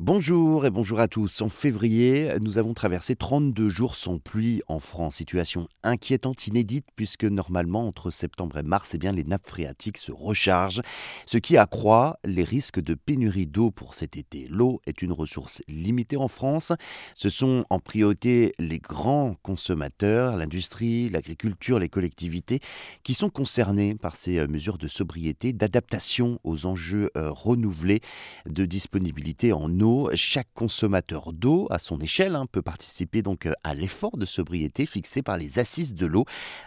Bonjour et bonjour à tous. En février, nous avons traversé 32 jours sans pluie en France. Situation inquiétante, inédite, puisque normalement, entre septembre et mars, eh bien, les nappes phréatiques se rechargent, ce qui accroît les risques de pénurie d'eau pour cet été. L'eau est une ressource limitée en France. Ce sont en priorité les grands consommateurs, l'industrie, l'agriculture, les collectivités, qui sont concernés par ces euh, mesures de sobriété, d'adaptation aux enjeux euh, renouvelés de disponibilité en eau chaque consommateur d'eau, à son échelle, hein, peut participer donc euh, à l'effort de sobriété fixé par les assises de l'eau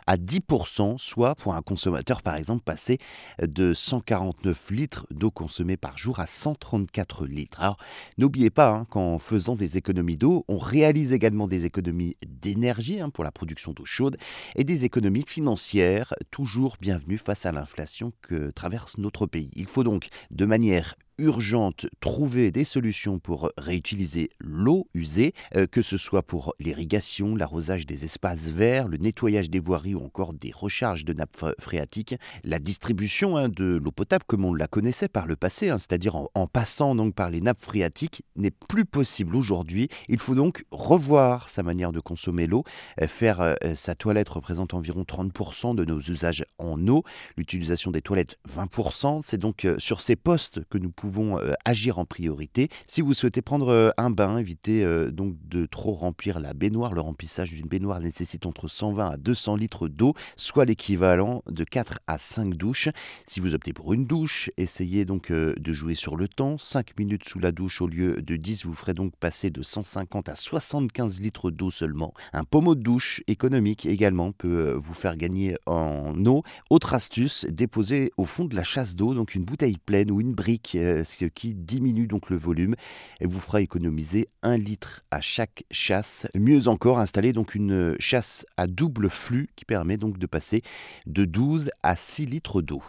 à 10%, soit pour un consommateur par exemple passé de 149 litres d'eau consommée par jour à 134 litres. Alors n'oubliez pas hein, qu'en faisant des économies d'eau, on réalise également des économies d'énergie hein, pour la production d'eau chaude et des économies financières toujours bienvenues face à l'inflation que traverse notre pays. Il faut donc de manière urgente trouver des solutions pour réutiliser l'eau usée, euh, que ce soit pour l'irrigation, l'arrosage des espaces verts, le nettoyage des voiries ou encore des recharges de nappes phréatiques, la distribution hein, de l'eau potable comme on la connaissait par le passé, hein, c'est-à-dire en, passant donc par les nappes phréatiques, n'est plus possible aujourd'hui. Il faut donc revoir sa manière de consommer l'eau. Euh, faire euh, sa toilette représente environ 30% de nos usages en eau, l'utilisation des toilettes 20%. C'est donc sur ces postes que nous pouvons euh, agir en priorité. Si vous souhaitez prendre euh, un bain, évitez euh, donc de trop remplir la baignoire. Le remplissage d'une baignoire nécessite entre 120 à 200 litres d'eau, soit l'équivalent de 4 à 5 douches. Si vous optez pour une douche, essayez donc de jouer sur le temps. 5 minutes sous la douche au lieu de 10 vous ferez donc passer de 150 à 75 litres d'eau seulement. Un pommeau de douche économique également peut vous faire gagner en eau. Autre astuce, déposer au fond de la chasse d'eau donc une bouteille pleine ou une brique ce qui diminue donc le volume et vous fera économiser un litre à chaque chasse. Mieux encore, installer donc une chasse à double flux qui permet donc de passer de 12 à 6 litres d'eau.